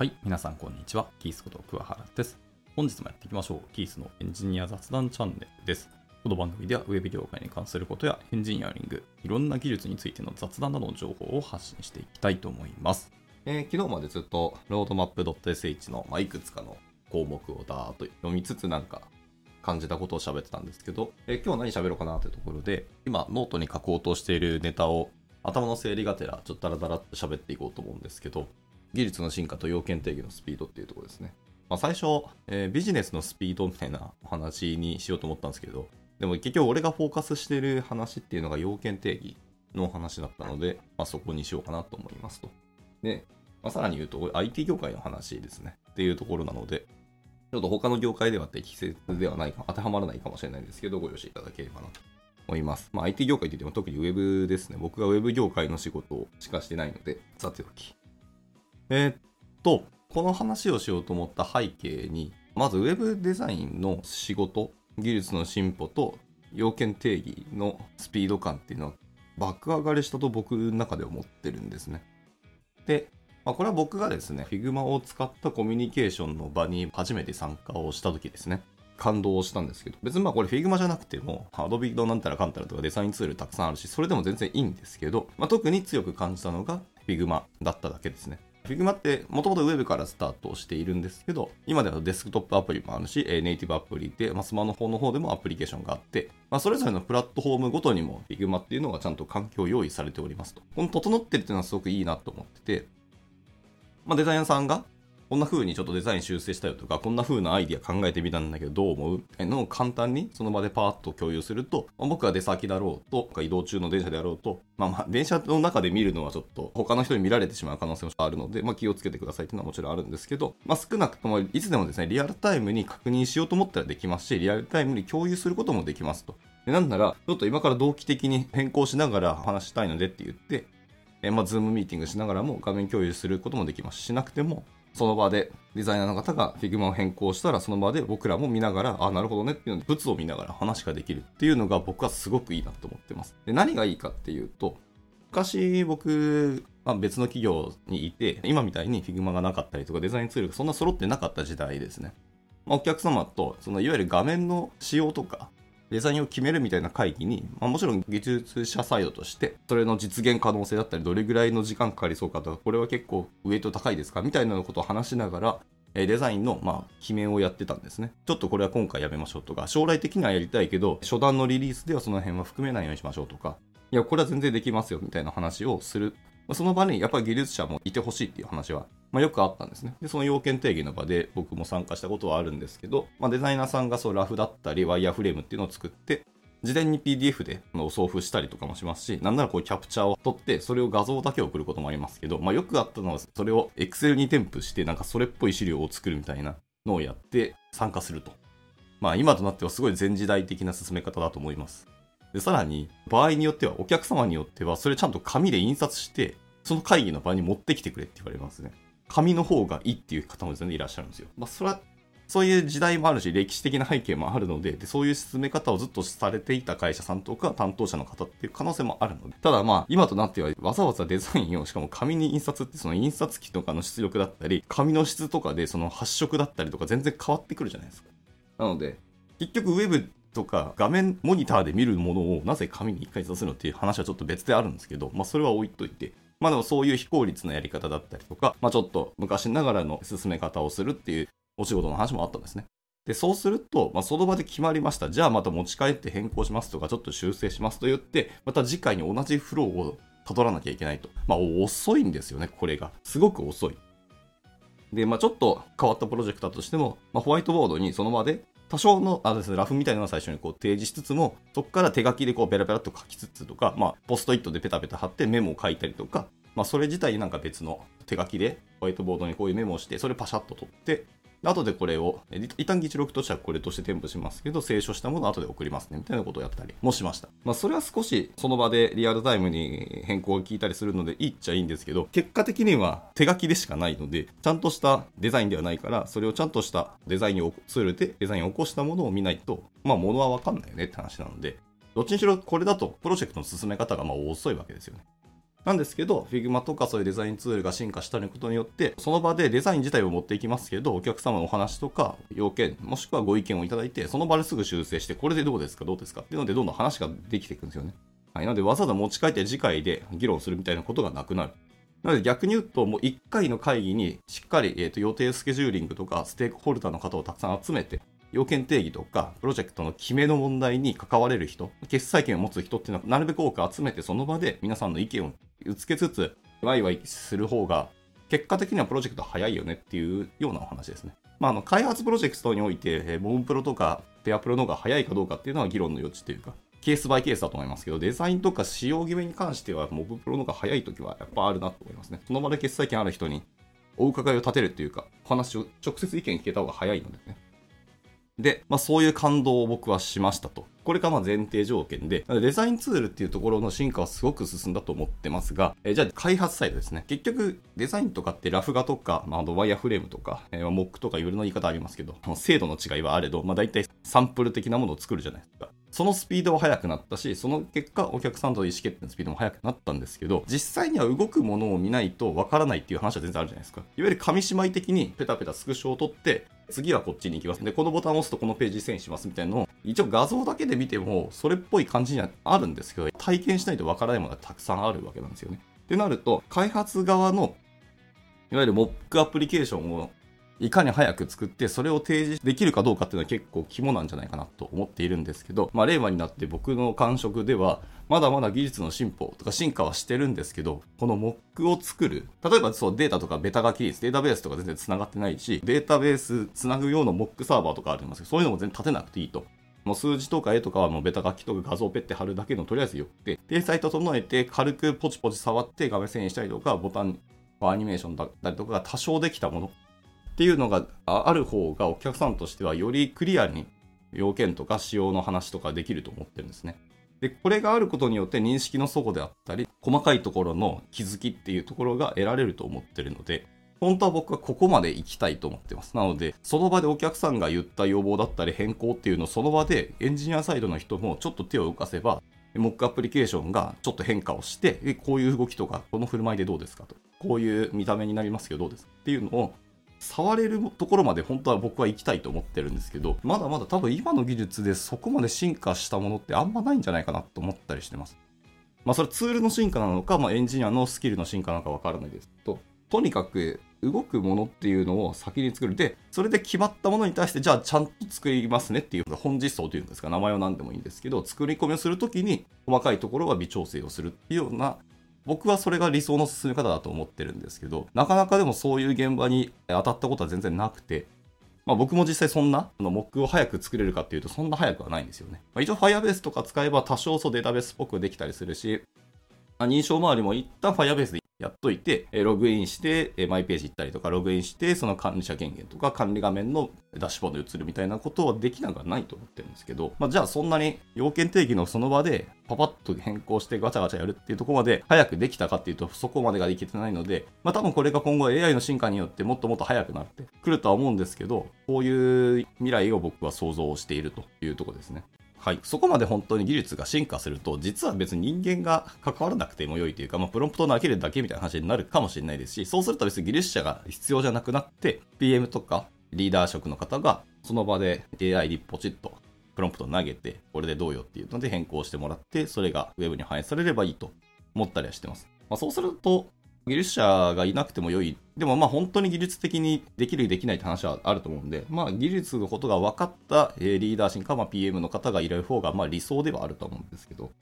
はい、皆さんこんにちは。キースこと桑原です。本日もやっていきましょう。キースのエンジニア雑談チャンネルです。この番組ではウェブ業界に関することやエンジニアリング、いろんな技術についての雑談などの情報を発信していきたいと思います。えー昨日までずっとロードマップ .sh の、まあ、いくつかの項目をだーっと読みつつなんか感じたことを喋ってたんですけど、えー今日何喋ろうかなというところで、今ノートに書こうとしているネタを頭の整理がてらちょっとダラダラっと喋っていこうと思うんですけど、技術の進化と要件定義のスピードっていうところですね。まあ、最初、えービジネスのスピードみたいなお話にしようと思ったんですけど、でも結局俺がフォーカスしてる話っていうのが要件定義の話だったので、まあ、そこにしようかなと思いますと。で、まあ、さらに言うと、IT 業界の話ですね。っていうところなので、ちょっと他の業界では適切ではないか、当てはまらないかもしれないですけど、ご了承いただければなと思います。まあ、IT 業界といっても特にウェブですね。僕がウェブ業界の仕事しかしてないので、さておき。えーっと、この話をしようと思った背景に、まずウェブデザインの仕事、技術の進歩と要件定義のスピード感っていうのは爆上がりしたと僕の中で思ってるんですね。で、まあ、これは僕がですね、Figma を使ったコミュニケーションの場に初めて参加をした時ですね。感動したんですけど、別にまあこれ Figma じゃなくても、Adobe のなんたらかんたらとかデザインツールたくさんあるし、それでも全然いいんですけど、まあ、特に強く感じたのが Figma だっただけですね。Figma ってもともと Web からスタートしているんですけど、今ではデスクトップアプリもあるし、ネイティブアプリで、まあ、スマホの方でもアプリケーションがあって、まあ、それぞれのプラットフォームごとにも Figma っていうのがちゃんと環境用意されておりますと。この整ってるっていうのはすごくいいなと思ってて、まあ、デザイナーさんがこんな風にちょっとデザイン修正したよとか、こんな風なアイディア考えてみたんだけどどう思う？みたいなのを簡単にその場でパーッと共有すると、まあ僕が出先だろうと、か移動中の電車であろうと、まあまあ電車の中で見るのはちょっと他の人に見られてしまう可能性もあるので、まあ気をつけてくださいっていうのはもちろんあるんですけど、まあ少なくともいつでもですね、リアルタイムに確認しようと思ったらできますし、リアルタイムに共有することもできますと。でなんなら、ちょっと今から同期的に変更しながら話したいのでって言って、えまあ、ズームミーティングしながらも画面共有することもできます、しなくても、その場でデザイナーの方が Figma を変更したら、その場で僕らも見ながら、あ、なるほどねっていうので、物を見ながら話ができるっていうのが僕はすごくいいなと思ってます。で、何がいいかっていうと、昔僕、まあ、別の企業にいて、今みたいに Figma がなかったりとか、デザインツールがそんな揃ってなかった時代ですね。まあ、お客様と、そのいわゆる画面の仕様とか、デザインを決めるみたいな会議に、まあ、もちろん技術者サイドとして、それの実現可能性だったり、どれぐらいの時間かかりそうかとか、これは結構ウェイト高いですかみたいなことを話しながら、デザインの、まあ、決めをやってたんですね。ちょっとこれは今回やめましょうとか、将来的にはやりたいけど、初段のリリースではその辺は含めないようにしましょうとか、いや、これは全然できますよみたいな話をする。その場にやっぱり技術者もいてほしいっていう話は、まあ、よくあったんですね。で、その要件定義の場で僕も参加したことはあるんですけど、まあ、デザイナーさんがそうラフだったり、ワイヤーフレームっていうのを作って、事前に PDF で送付したりとかもしますし、なんならこうキャプチャーを取って、それを画像だけ送ることもありますけど、まあよくあったのは、それを Excel に添付して、なんかそれっぽい資料を作るみたいなのをやって参加すると。まあ今となってはすごい前時代的な進め方だと思います。で、さらに、場合によっては、お客様によっては、それちゃんと紙で印刷して、その会議の場に持ってきてくれって言われますね。紙の方がいいっていう方も全然いらっしゃるんですよ。まあそれはそういう時代もあるし、歴史的な背景もあるのでで、そういう進め方をずっとされていた会社さんとか担当者の方っていう可能性もあるので、ただまあ、今となってはわざわざデザインを、しかも紙に印刷ってその印刷機とかの出力だったり、紙の質とかでその発色だったりとか全然変わってくるじゃないですか。なので、結局ウェブとか画面モニターで見るものをなぜ紙に一回出すのっていう話はちょっと別であるんですけど、まあそれは置いといて、まあでもそういう非効率なやり方だったりとか、まあちょっと昔ながらの進め方をするっていうお仕事の話もあったんですね。で、そうすると、まあ、その場で決まりました。じゃあまた持ち帰って変更しますとか、ちょっと修正しますと言って、また次回に同じフローを辿らなきゃいけないと。まあ、遅いんですよね、これが。すごく遅い。で、まあ、ちょっと変わったプロジェクトだとしても、まあ、ホワイトボードにその場で、多少の、あです。ね、ラフみたいなのは最初にこう提示しつつも、そこから手書きでこうペラペラっと書きつつとか、まあ、ポストイットでペタペタ貼ってメモを書いたりとか、まあ、それ自体なんか別の手書きでホワイトボードにこういうメモをして、それパシャッと取って、後でこれを、一旦議事録としてはこれとして添付しますけど、清書したものを後で送りますね、みたいなことをやったりもしました。まあ、それは少しその場でリアルタイムに変更を聞いたりするのでいいっちゃいいんですけど、結果的には手書きでしかないので、ちゃんとしたデザインではないから、それをちゃんとしたデザインをツールでデザインを起こしたものを見ないと、まあ、ものはわかんないよねって話なので、どっちにしろこれだとプロジェクトの進め方がまあ遅いわけですよね。なんですけど、Figma とかそういうデザインツールが進化したことによって、その場でデザイン自体を持っていきますけど、お客様のお話とか要件、もしくはご意見をいただいて、その場ですぐ修正して、これでどうですか、どうですかっていうので、どんどん話ができていくんですよね。はい。なので、わざわざ持ち帰って次回で議論するみたいなことがなくなる。なので逆に言うと、もう1回の会議にしっかり、えーと予定スケジューリングとかステークホルダーの方をたくさん集めて、要件定義とか、プロジェクトの決めの問題に関われる人、決裁権を持つ人っていうのは、なるべく多く集めて、その場で皆さんの意見をつけつつ、ワイワイする方が、結果的にはプロジェクト早いよねっていうようなお話ですね。まあ、あの、開発プロジェクトにおいて、えモンプロとかペアプロの方が早いかどうかっていうのは議論の余地というか、ケースバイケースだと思いますけど、デザインとか使用決めに関しては、モブプロの方が早い時はやっぱあるなと思いますね。その場で決裁権ある人にお伺いを立てるっていうか、お話を直接意見聞けた方が早いのでね。で、まあ、そういう感動を僕はしましたと。これがまあ前提条件で、デザインツールっていうところの進化はすごく進んだと思ってますが、えじゃあ開発サイドですね。結局、デザインとかってラフ画とか、まあ、ワイヤーフレームとか、えー、モックとかいろいろな言い方ありますけど、精度の違いはあれど、まあ、大体サンプル的なものを作るじゃないですか。そのスピードは速くなったし、その結果、お客さんとの意思決定のスピードも速くなったんですけど、実際には動くものを見ないとわからないっていう話は全然あるじゃないですか。いわゆる紙芝居的にペタペタスクショを取って、次はこっちに行きます。で、このボタンを押すとこのページ遷移しますみたいなのを、一応画像だけで見ても、それっぽい感じにはあるんですけど、体験しないとわからないものがたくさんあるわけなんですよね。ってなると、開発側の、いわゆるモックアプリケーションをいかに早く作って、それを提示できるかどうかっていうのは結構肝なんじゃないかなと思っているんですけど、まあ、令和になって僕の感触では、まだまだ技術の進歩とか進化はしてるんですけど、このモックを作る、例えばそうデータとかベタ書き率、データベースとか全然繋がってないし、データベース繋ぐ用のモックサーバーとかありますけど、そういうのも全然立てなくていいと。もう数字とか絵とかはもうベタ書きとか画像をペッて貼るだけのとりあえずよくて、で、サイト整えて軽くポチポチ触って画面遷移したりとか、ボタン、アニメーションだったりとかが多少できたものっていうのがある方がお客さんとしてはよりクリアに要件とか仕様の話とかできると思ってるんですね。で、これがあることによって認識の底であったり、細かいところの気づきっていうところが得られると思ってるので、本当は僕はここまで行きたいと思ってます。なので、その場でお客さんが言った要望だったり変更っていうのをその場でエンジニアサイドの人もちょっと手を動かせば、モックアプリケーションがちょっと変化をして、こういう動きとか、この振る舞いでどうですかと。こういう見た目になりますけどどうですかっていうのを触れるところまで本当は僕は行きたいと思ってるんですけど、まだまだ多分今の技術でそこまで進化したものってあんまないんじゃないかなと思ったりしてます。まあそれツールの進化なのか、まあエンジニアのスキルの進化なのかわからないですけど、とにかく動くものっていうのを先に作る。で、それで決まったものに対して、じゃあちゃんと作りますねっていう、本実装というんですか、名前は何でもいいんですけど、作り込みをするときに、細かいところは微調整をするっていうような僕はそれが理想の進め方だと思ってるんですけど、なかなかでもそういう現場に当たったことは全然なくて、まあ、僕も実際そんな、のモックを早く作れるかっていうとそんな早くはないんですよね。まあ、一応 Firebase とか使えば多少そうデータベースっぽくできたりするし、まあ、認証周りも一旦 Firebase でやっといて、ログインして、マイページ行ったりとか、ログインして、その管理者権限とか管理画面のダッシュボードに移るみたいなことはできなくはないと思ってるんですけど、まあ、じゃあそんなに要件定義のその場でパパッと変更してガチャガチャやるっていうところまで早くできたかっていうと、そこまでができてないので、まあ多分これが今後 AI の進化によってもっともっと早くなってくるとは思うんですけど、こういう未来を僕は想像しているというところですね。はい、そこまで本当に技術が進化すると、実は別に人間が関わらなくても良いというか、まあ、プロンプトを投げるだけみたいな話になるかもしれないですし、そうすると別に技術者が必要じゃなくなって、PM とかリーダー職の方がその場で AI にポチッとプロンプトを投げて、これでどうよっていうので変更してもらって、それが Web に反映されればいいと思ったりはしてます。まあ、そうすると、技術者がいなくても良い。でもまあ本当に技術的にできるできないって話はあると思うんで、まあ技術のことが分かったリーダー進化、まあ PM の方がいる方がまあ理想ではあると思うんですけど。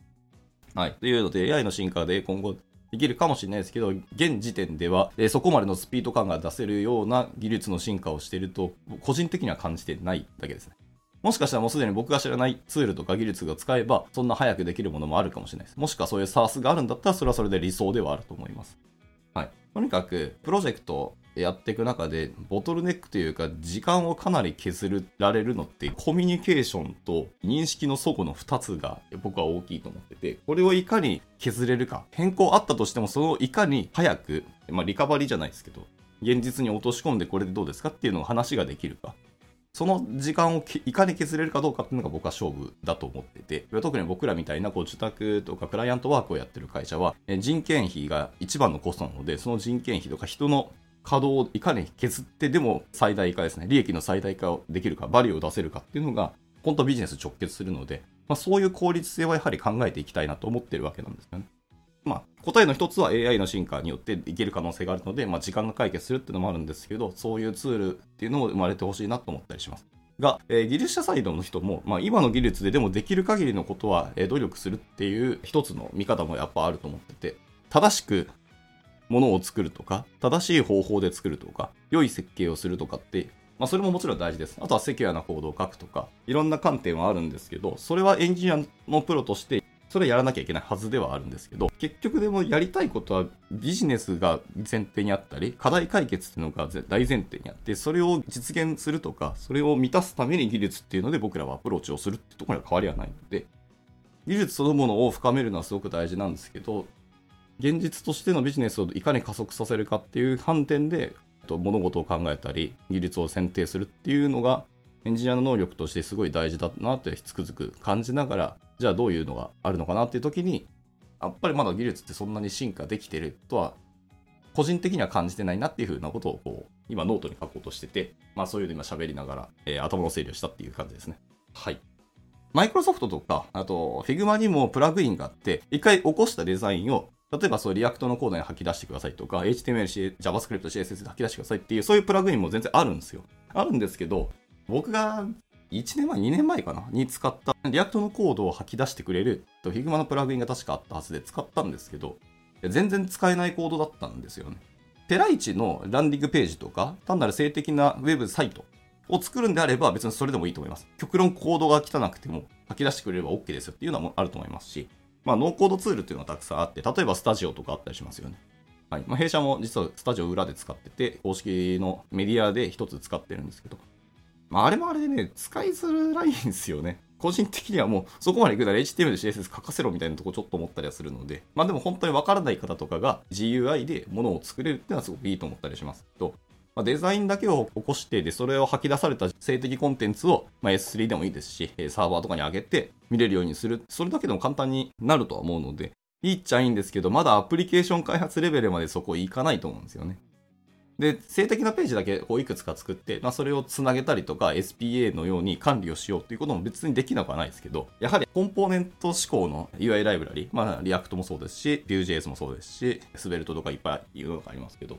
はい。というので AI の進化で今後できるかもしれないですけど、現時点では、えそこまでのスピード感が出せるような技術の進化をしていると、個人的には感じてないだけですね。もしかしたらもうすでに僕が知らないツールとか技術が使えば、そんな早くできるものもあるかもしれないです。もしくはそういう SARS があるんだったら、それはそれで理想ではあると思います。はい。とにかく、プロジェクトやっていく中で、ボトルネックというか、時間をかなり削られるのって、コミュニケーションと認識の相互の2つが僕は大きいと思ってて、これをいかに削れるか、変更あったとしても、そのいかに早く、まあ、リカバリーじゃないですけど、現実に落とし込んでこれでどうですかっていうのを話ができるか。その時間をいかに削れるかどうかっていうのが僕は勝負だと思ってて、特に僕らみたいなこう受託とかクライアントワークをやってる会社は、人件費が一番のコストなので、その人件費とか人の稼働をいかに削ってでも最大化ですね、利益の最大化をできるか、バリューを出せるかっていうのが、本当ビジネス直結するので、まあ、そういう効率性はやはり考えていきたいなと思ってるわけなんですよね。まあ、答えの一つは AI の進化によっていける可能性があるので、まあ、時間が解決するっていうのもあるんですけど、そういうツールっていうのも生まれてほしいなと思ったりします。が、えー、技術者サイドの人も、まあ、今の技術ででもできる限りのことは、えー、努力するっていう一つの見方もやっぱあると思ってて、正しくものを作るとか、正しい方法で作るとか、良い設計をするとかって、まあ、それももちろん大事です。あとはセキュアなコードを書くとか、いろんな観点はあるんですけど、それはエンジニアのプロとしてそれはやらなきゃいけないはずではあるんですけど、結局でもやりたいことはビジネスが前提にあったり、課題解決っていうのが大前提にあって、それを実現するとか、それを満たすために技術っていうので僕らはアプローチをするっていうところには変わりはないので、技術そのものを深めるのはすごく大事なんですけど、現実としてのビジネスをいかに加速させるかっていう観点で、物事を考えたり、技術を選定するっていうのが、エンジニアの能力としてすごい大事だなってつくづく感じながら、じゃあどういうのがあるのかなっていう時に、やっぱりまだ技術ってそんなに進化できてるとは、個人的には感じてないなっていうふうなことをこう、今ノートに書こうとしてて、まあそういうの今喋りながら、えー、頭の整理をしたっていう感じですね。はい。マイクロソフトとか、あと Figma にもプラグインがあって、一回起こしたデザインを例えばそう React のコードに吐き出してくださいとか、HTML、JavaScript、CSS で吐き出してくださいっていう、そういうプラグインも全然あるんですよ。あるんですけど、僕が1年前、2年前かな？に使った React のコードを吐き出してくれる Figma のプラグインが確かあったはずで使ったんですけど、全然使えないコードだったんですよね。ペライチのランディングページとか、単なる静的なウェブサイトを作るんであれば別にそれでもいいと思います。極論コードが汚くても吐き出してくれれば OK ですよっていうのもあると思いますし、まあ、ノーコードツールっていうのはたくさんあって、例えばスタジオとかあったりしますよね。はいまあ、弊社も実はスタジオ裏で使ってて、公式のメディアで一つ使ってるんですけど、まあ、あれもあれでね、使いづらいんですよね。個人的にはもうそこまで行くなら HTML で CSS 書かせろみたいなとこちょっと思ったりはするので、まあでも本当にわからない方とかが GUI で物を作れるっていうのはすごくいいと思ったりしますけど、まあ、デザインだけを起こして、で、それを吐き出された性的コンテンツを、まあ、S3 でもいいですし、サーバーとかに上げて見れるようにする。それだけでも簡単になるとは思うので、いいっちゃいいんですけど、まだアプリケーション開発レベルまでそこいかないと思うんですよね。で、静的なページだけこういくつか作って、まあ、それをつなげたりとか SPA のように管理をしようということも別にできなくはないですけど、やはりコンポーネント指向の UI ライブラリ、まあ、 React もそうですし、Vue.js もそうですし、 Svelte とかいっぱいいうのがありますけど、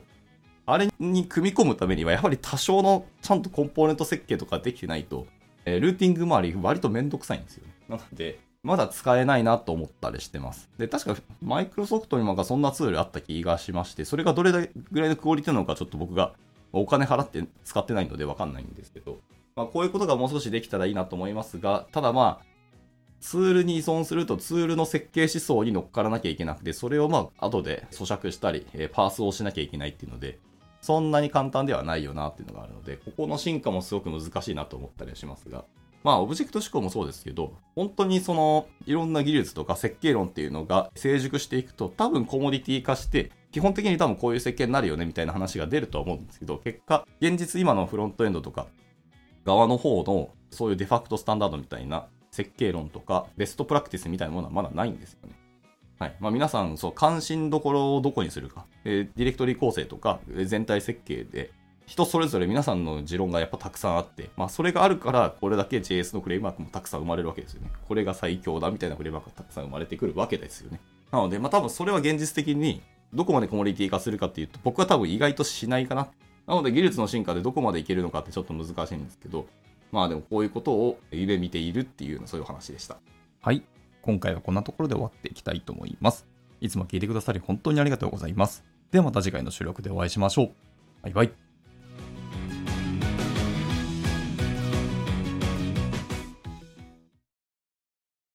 あれに組み込むためには、やはり多少のちゃんとコンポーネント設計とかできてないと、えー、ルーティング周り割とめんどくさいんですよ。ねなので、まだ使えないなと思ったりしてます。で、確かマイクロソフトにもそんなツールあった気がしまして、それがどれぐらいのクオリティなのかちょっと僕がお金払って使ってないのでわかんないんですけど、まあ、こういうことがもう少しできたらいいなと思いますが、ただまあ、ツールに依存するとツールの設計思想に乗っからなきゃいけなくて、それをまあ後で咀嚼したり、パースをしなきゃいけないっていうので、そんなに簡単ではないよなっていうのがあるので、ここの進化もすごく難しいなと思ったりしますが、まあ、オブジェクト思考もそうですけど、本当にその、いろんな技術とか設計論っていうのが成熟していくと、多分コモディティ化して、基本的に多分こういう設計になるよねみたいな話が出るとは思うんですけど、結果、現実今のフロントエンドとか、側の方の、そういうデファクトスタンダードみたいな設計論とか、ベストプラクティスみたいなものはまだないんですよね。はいまあ、皆さん、そう、関心どころをどこにするか、えー、ディレクトリ構成とか、全体設計で、人それぞれ皆さんの持論がやっぱたくさんあって、まあ、それがあるから、これだけ JS のフレームワークもたくさん生まれるわけですよね。これが最強だみたいなフレームワークがたくさん生まれてくるわけですよね。なので、まあ、多分それは現実的に、どこまでコモディティ化するかっていうと、僕は多分意外としないかな。なので、技術の進化でどこまでいけるのかってちょっと難しいんですけど、まあでもこういうことを夢見ているっていうそういう話でした。はい。今回はこんなところで終わっていきたいと思います。いつも聞いてくださり本当にありがとうございます。ではまた次回の収録でお会いしましょう。バイバイ。